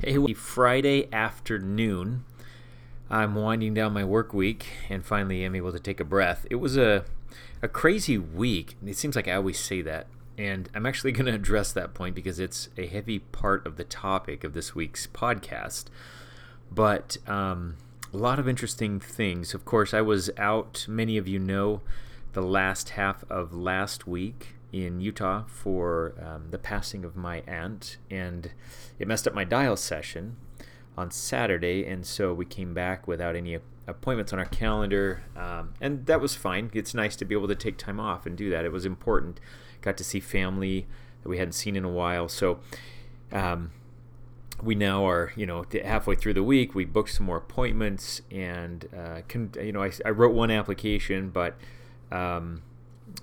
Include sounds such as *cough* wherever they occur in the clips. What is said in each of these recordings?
Hey, Friday afternoon. I'm winding down my work week and finally am able to take a breath. It was a a crazy week. It seems like I always say that. And I'm actually *laughs* going to address that point because it's a heavy part of the topic of this week's podcast. But um, a lot of interesting things. Of course, I was out, many of you know, the last half of last week in Utah for um, the passing of my aunt, and it messed up my dial session on Saturday, and so we came back without any appointments on our calendar, um, and that was fine. It's nice to be able to take time off and do that. It was important. Got to see family that we hadn't seen in a while, so. Um, we now are, you know, halfway through the week. We booked some more appointments, and uh, you know, I, I wrote one application, but um,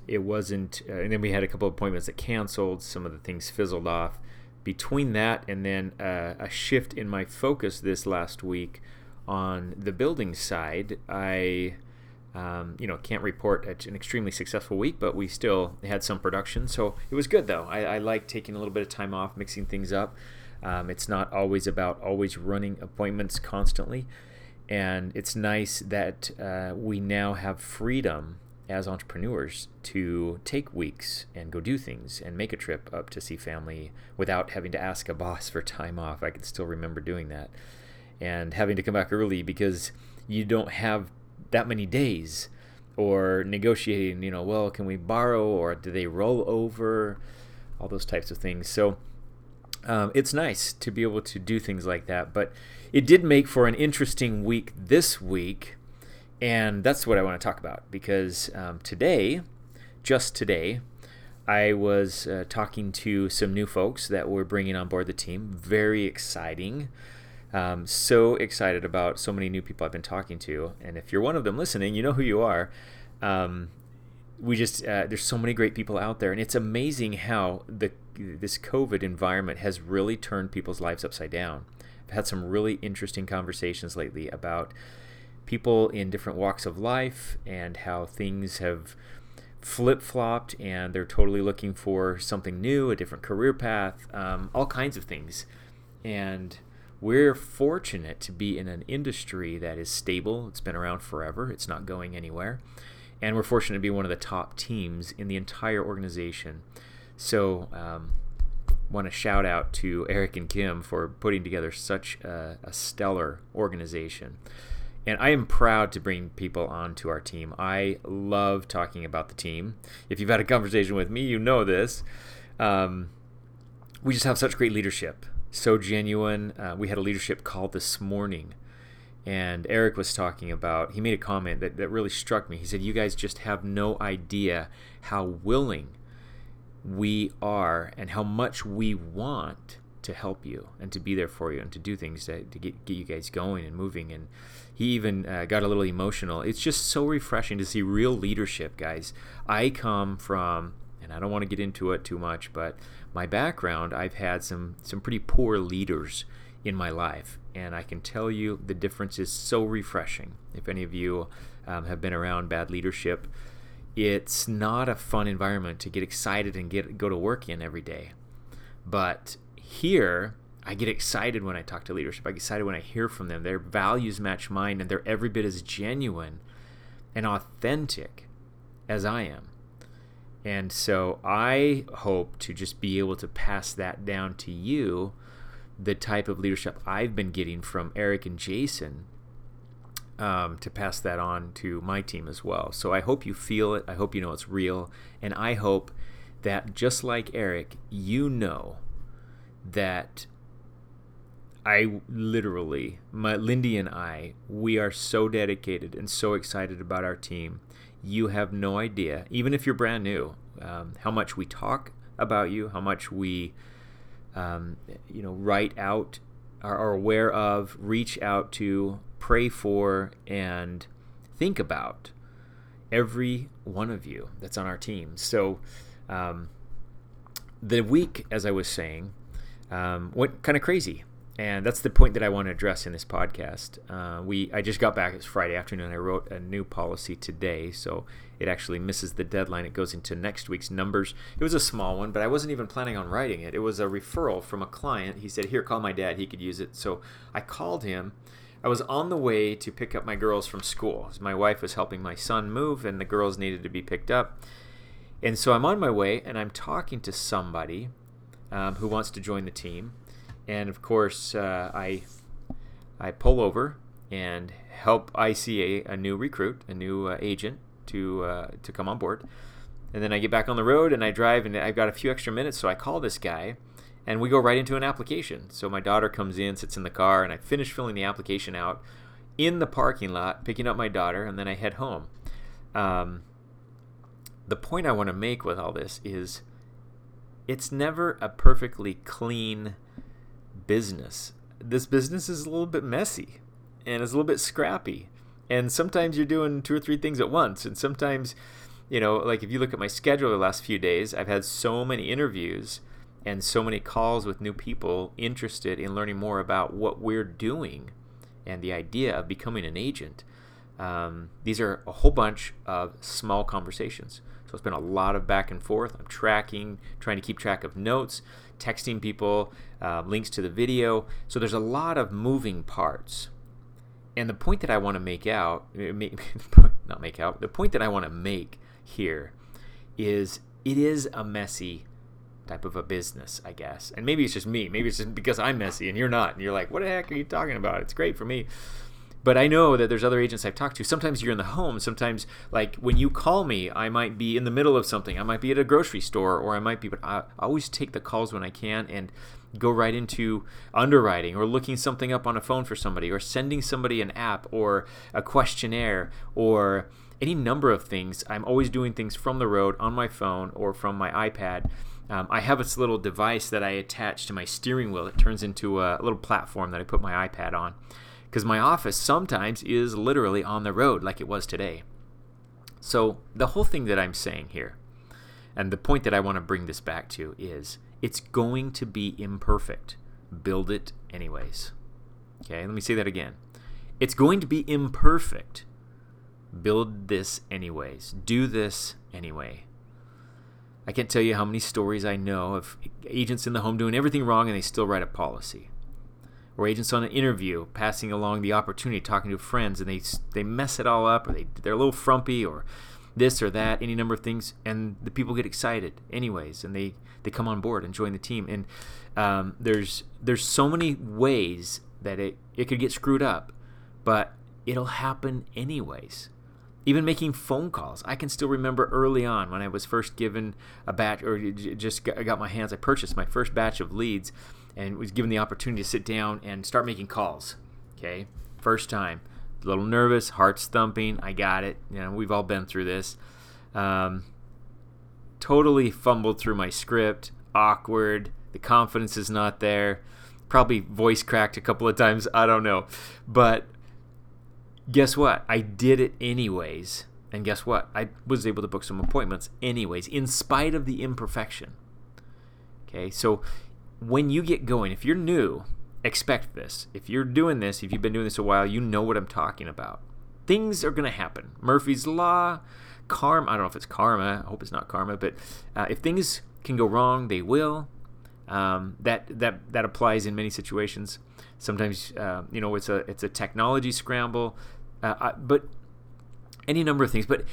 it wasn't. Uh, and then we had a couple appointments that canceled. Some of the things fizzled off. Between that and then uh, a shift in my focus this last week on the building side, I. Um, you know, can't report an extremely successful week, but we still had some production, so it was good though. I, I like taking a little bit of time off, mixing things up. Um, it's not always about always running appointments constantly, and it's nice that uh, we now have freedom as entrepreneurs to take weeks and go do things and make a trip up to see family without having to ask a *laughs* boss for time off. I can still remember doing that and having to come back early because you don't have that many days or negotiating, you know, well, can we borrow or do they roll over? All those types of things. So um, it's nice to be able to do things like that. But it did make for an interesting week this week and that's what I want to talk about because um, today, just today, I was uh, talking to some new folks that we're bringing on board the team. Very exciting. Um, so excited about so many new people I've been talking to. And if you're one of them listening, you know who you are. Um, we just uh, there's so many great people out there, and it's amazing how the this COVID environment has really turned people's lives upside down. I've had some really interesting conversations lately about people in different walks of life and how things have flip flopped and they're totally looking for something new, a different career path, um, all kinds of things. And we're fortunate to be in an industry that is stable. It's been around forever, it's not going anywhere. And we're fortunate to be one of the top teams in the entire organization. So, um, want to shout out to Eric and Kim for putting together such a, a stellar organization. And I am proud to bring people onto our team. I love talking about the team. If you've had a conversation with me, you know this. Um, we just have such great leadership, so genuine. Uh, we had a leadership call this morning, and Eric was talking about, he made a comment that, that really struck me. He said, You guys just have no idea how willing we are and how much we want to help you and to be there for you and to do things to, to get, get you guys going and moving. And he even uh, got a little emotional. It's just so refreshing to see real leadership, guys. I come from, and I don't want to get into it too much, but my background, I've had some, some pretty poor leaders in my life. And I can tell you the difference is so refreshing. If any of you um, have been around bad leadership, it's not a fun environment to get excited and get go to work in every day. But here, I get excited when I talk to leadership. I get excited when I hear from them. Their values match mine, and they're every bit as genuine and authentic as I am. And so I hope to just be able to pass that down to you, the type of leadership I've been getting from Eric and Jason, um, to pass that on to my team as well. So I hope you feel it. I hope you know it's real. And I hope that just like Eric, you know that I literally, my Lindy and I, we are so dedicated and so excited about our team. You have no idea, even if you're brand new, um, how much we talk about you, how much we, um, you know, write out, are, are aware of, reach out to, pray for, and think about every one of you that's on our team. So, um, the week, as I was saying, um, went kind of crazy. And that's the point that I want to address in this podcast. Uh, we I just got back. It's Friday afternoon. I wrote a new policy today, so it actually misses the deadline. It goes into next week's numbers. It was a small one, but I wasn't even planning on writing it. It was a referral from a client. He said, "Here, call my dad. He could use it." So I called him. I was on the way to pick up my girls from school. My wife was helping my son move, and the girls needed to be picked up. And so I'm on my way, and I'm talking to somebody um, who wants to join the team and of course uh, I I pull over and help ICA a new recruit, a new uh, agent to uh, to come on board. And then I get back on the road and I drive and I've got a few extra minutes, so I call this guy and we go right into an application. So my daughter comes in, sits in the car, and I finish filling the application out in the parking lot, picking up my daughter, and then I head home. Um, the point I want to make with all this is it's never a perfectly clean business. This business is a little bit messy and it's a little bit scrappy. And sometimes you're doing two or three things at once. And sometimes, you know, like if you look at my schedule the last few days, I've had so many interviews and so many calls with new people interested in learning more about what we're doing and the idea of becoming an agent. Um, these are a whole bunch of small conversations. So it's been a lot of back and forth. I'm tracking, trying to keep track of notes, texting people, uh, links to the video. So there's a lot of moving parts. And the point that I want to make out, *laughs* not make out, the point that I want to make here is it is a messy type of a business, I guess. And maybe it's just me. Maybe it's just because I'm messy and you're not. And you're like, what the heck are you talking about? It's great for me. But I know that there's other agents I've talked to. Sometimes you're in the home. Sometimes, like when you call me, I might be in the middle of something. I might be at a grocery store, or I might be. But I always take the calls when I can and go right into underwriting or looking something up on a phone for somebody or sending somebody an app or a questionnaire or any number of things. I'm always doing things from the road on my phone or from my iPad. Um, I have this little device that I attach to my steering wheel. It turns into a little platform that I put my iPad on because my office sometimes is literally on the road like it was today. So, the whole thing that I'm saying here, and the point that I want to bring this back to is it's going to be imperfect. Build it anyways. Okay, let me say that again. It's going to be imperfect. Build this anyways. Do this anyway. I can't tell you how many stories I know of agents in the home doing everything wrong and they still write a policy or agents on an interview passing along the opportunity talking to friends and they they mess it all up or they they're a little frumpy or this or that any number of things and the people get excited anyways and they they come on board and join the team and um, there's there's so many ways that it it could get screwed up but it'll happen anyways even making phone calls. I can still remember early on when I was first given a batch or just got my hands, I purchased my first batch of leads and was given the opportunity to sit down and start making calls. Okay, first time, a little nervous, heart's thumping. I got it. You know, we've all been through this. Um, totally fumbled through my script. Awkward. The confidence is not there. Probably voice cracked a couple of times. I don't know, but guess what? I did it anyways. And guess what? I was able to book some appointments anyways, in spite of the imperfection. Okay, so when you get going, if you're new, expect this. If you're doing this, if you've been doing this a while, you know what I'm talking about. Things are going to happen. Murphy's Law, karma. I don't know if it's karma. I hope it's not karma. But uh, if things can go wrong, they will. Um, that that that applies in many situations. Sometimes uh, you know it's a it's a technology scramble, uh, I, but any number of things. But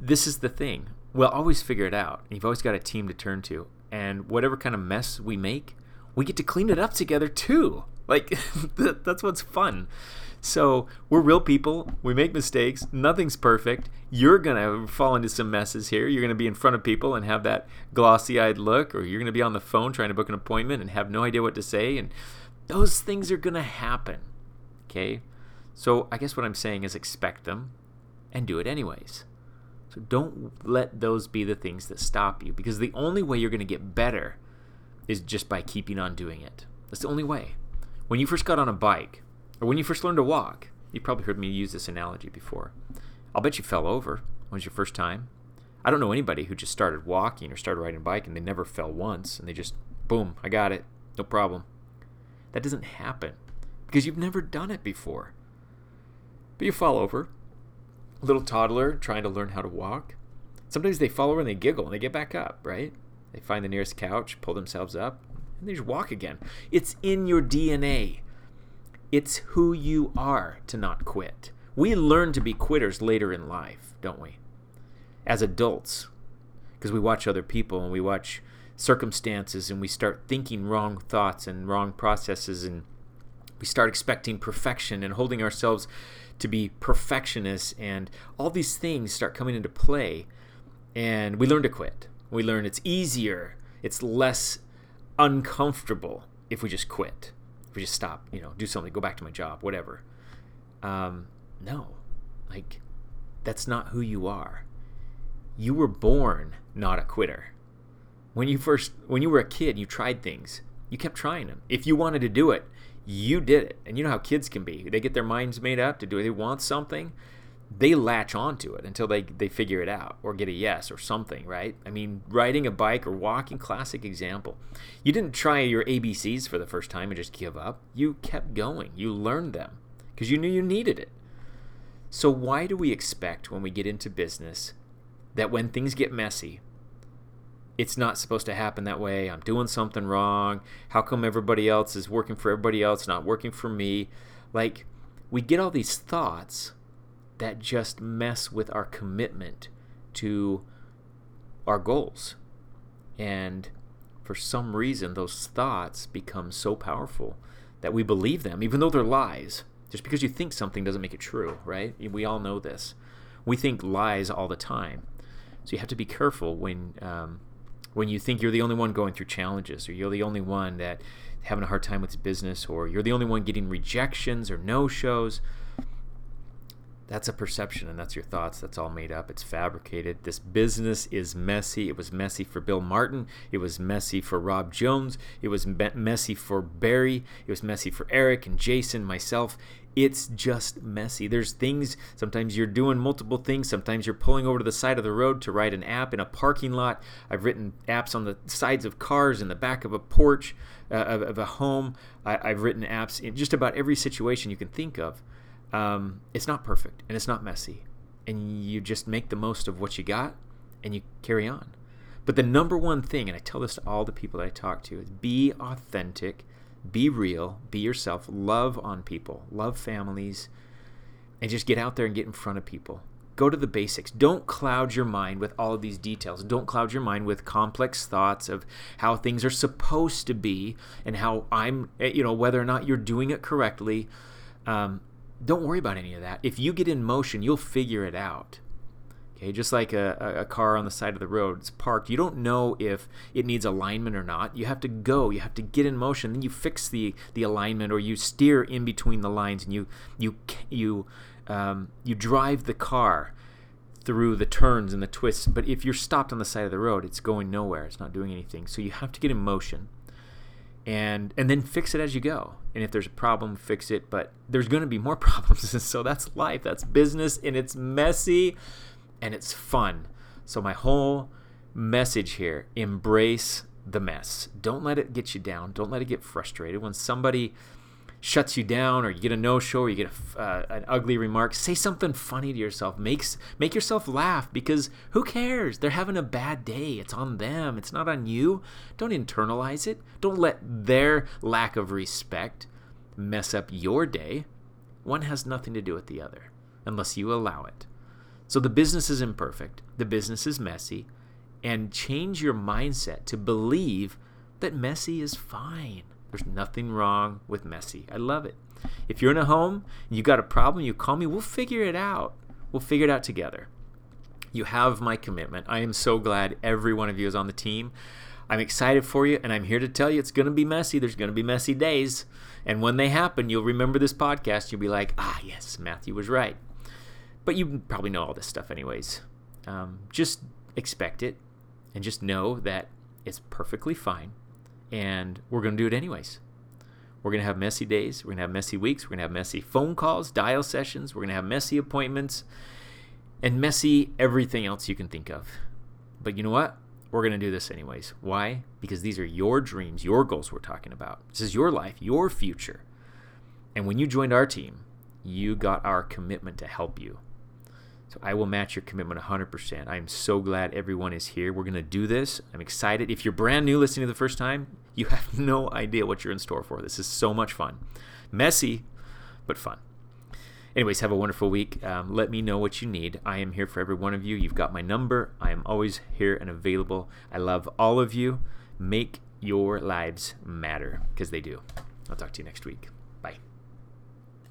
this is the thing. We'll always figure it out. You've always got a team to turn to, and whatever kind of mess we make, we get to clean it up together too. Like *laughs* that's what's fun. So we're real people. We make mistakes. Nothing's perfect. You're gonna fall into some messes here. You're gonna be in front of people and have that glossy-eyed look, or you're gonna be on the phone trying to book an appointment and have no idea what to say. And those things are gonna happen. Okay. So I guess what I'm saying is expect them and do it anyways. So don't let those be the things that stop you because the only way you're going to get better is just by keeping on doing it. That's the only way. When you first got on a bike or when you first learned to walk, you probably heard me use this analogy before. I'll bet you fell over when was your first time. I don't know anybody who just started walking or started riding a bike and they never fell once and they just, boom, I got it. No problem. That doesn't happen because you've never done it before. But you fall over. A little toddler trying to learn how to walk. Sometimes they fall over and they giggle and they get back up, right? They find the nearest couch, pull themselves up, and they just walk again. It's in your DNA. It's who you are to not quit. We learn to be quitters later in life, don't we? As adults, because we watch other people and we watch circumstances and we start thinking wrong thoughts and wrong processes and we start expecting perfection and holding ourselves to be perfectionists and all these things start coming into play and we learn to quit. We learn it's easier, it's less uncomfortable if we just quit. If we just stop, you know, do something, go back to my job, whatever. Um, no. Like that's not who you are. You were born not a quitter. When you first when you were a kid, you tried things. You kept trying them. If you wanted to do it, you did it. And you know how kids can be. They get their minds made up to do it. They want something. They latch onto it until they, they figure it out or get a yes or something, right? I mean, riding a bike or walking, classic example. You didn't try your ABCs for the first time and just give up. You kept going. You learned them because you knew you needed it. So, why do we expect when we get into business that when things get messy, it's not supposed to happen that way. I'm doing something wrong. How come everybody else is working for everybody else, not working for me? Like, we get all these thoughts that just mess with our commitment to our goals. And for some reason, those thoughts become so powerful that we believe them, even though they're lies. Just because you think something doesn't make it true, right? We all know this. We think lies all the time. So you have to be careful when um, when you think you're the only one going through challenges or you're the only one that having a hard time with business or you're the only one getting rejections or no shows that's a perception and that's your thoughts that's all made up it's fabricated this business is messy it was messy for bill martin it was messy for rob jones it was messy for barry it was messy for eric and jason myself it's just messy. There's things, sometimes you're doing multiple things. Sometimes you're pulling over to the side of the road to write an app in a parking lot. I've written apps on the sides of cars, in the back of a porch, uh, of, of, a home. I, have written apps in just about every situation you can think of. Um, it's not perfect and it's not messy. And you just make the most of what you got and you carry on. But the number one thing, and I tell this to all the people that I talk to, is be authentic be real, be yourself, love on people, love families, and just get out there and get in front of people. Go to the basics. Don't cloud your mind with all of these details. Don't cloud your mind with complex thoughts of how things are supposed to be and how I'm, eh, you know, whether or not you're doing it correctly. Um, don't worry about any of that. If you get in motion, you'll figure it out. Okay, just like a, a car on the side of the road, it's parked. You don't know if it needs alignment or not. You have to go. You have to get in motion. Then you fix the the alignment, or you steer in between the lines, and you you you um, you drive the car through the turns and the twists. But if you're stopped on the side of the road, it's going nowhere. It's not doing anything. So you have to get in motion, and and then fix it as you go. And if there's a problem, fix it. But there's going to be more *laughs* problems. so that's life. That's business, and it's messy and it's fun. So, my whole message here embrace the mess. Don't let it get you down. Don't let it get frustrated. When somebody shuts you down or you get a no show or you get a, uh, an ugly remark, say something funny to yourself. Makes, make yourself laugh because who cares? They're having a bad day. It's on them, it's not on you. Don't internalize it. Don't let their lack of respect mess up your day. One has nothing to do with the other unless you allow it. So the business is imperfect, the business is messy, and change your mindset to believe that messy is fine. There's nothing wrong with messy. I love it. If you're in a home you got a problem, you call me, we'll figure it out. We'll figure it out together. You have my commitment. I am so glad every one of you is on the team. I'm excited for you, and I'm here to tell you it's going to be messy. There's going to be messy days. And when they happen, you'll remember this podcast. You'll be like, ah, yes, Matthew was right. But you probably know all this stuff, anyways. Um, just expect it and just know that it's perfectly fine. And we're going to do it anyways. We're going to have messy days. We're going to have messy weeks. We're going to have messy phone calls, dial sessions. We're going to have messy appointments and messy everything else you can think of. But you know what? we're going to do this anyways. Why? Because these are your dreams, your goals we're talking about. This is your life, your future. And when you joined our team, you got our commitment to help you. So I will match your commitment 100%. I'm so glad everyone is here. We're going to do this. I'm excited. If you're brand new listening to the first time, you *laughs* have no idea what you're in store for. This is so much fun. Messy, but fun. Anyways, have a wonderful week. Um, let me know what you need. I am here for every one of you. You've got my number. I am always here and available. I love all of you. Make your lives matter because they do. I'll talk to you next week.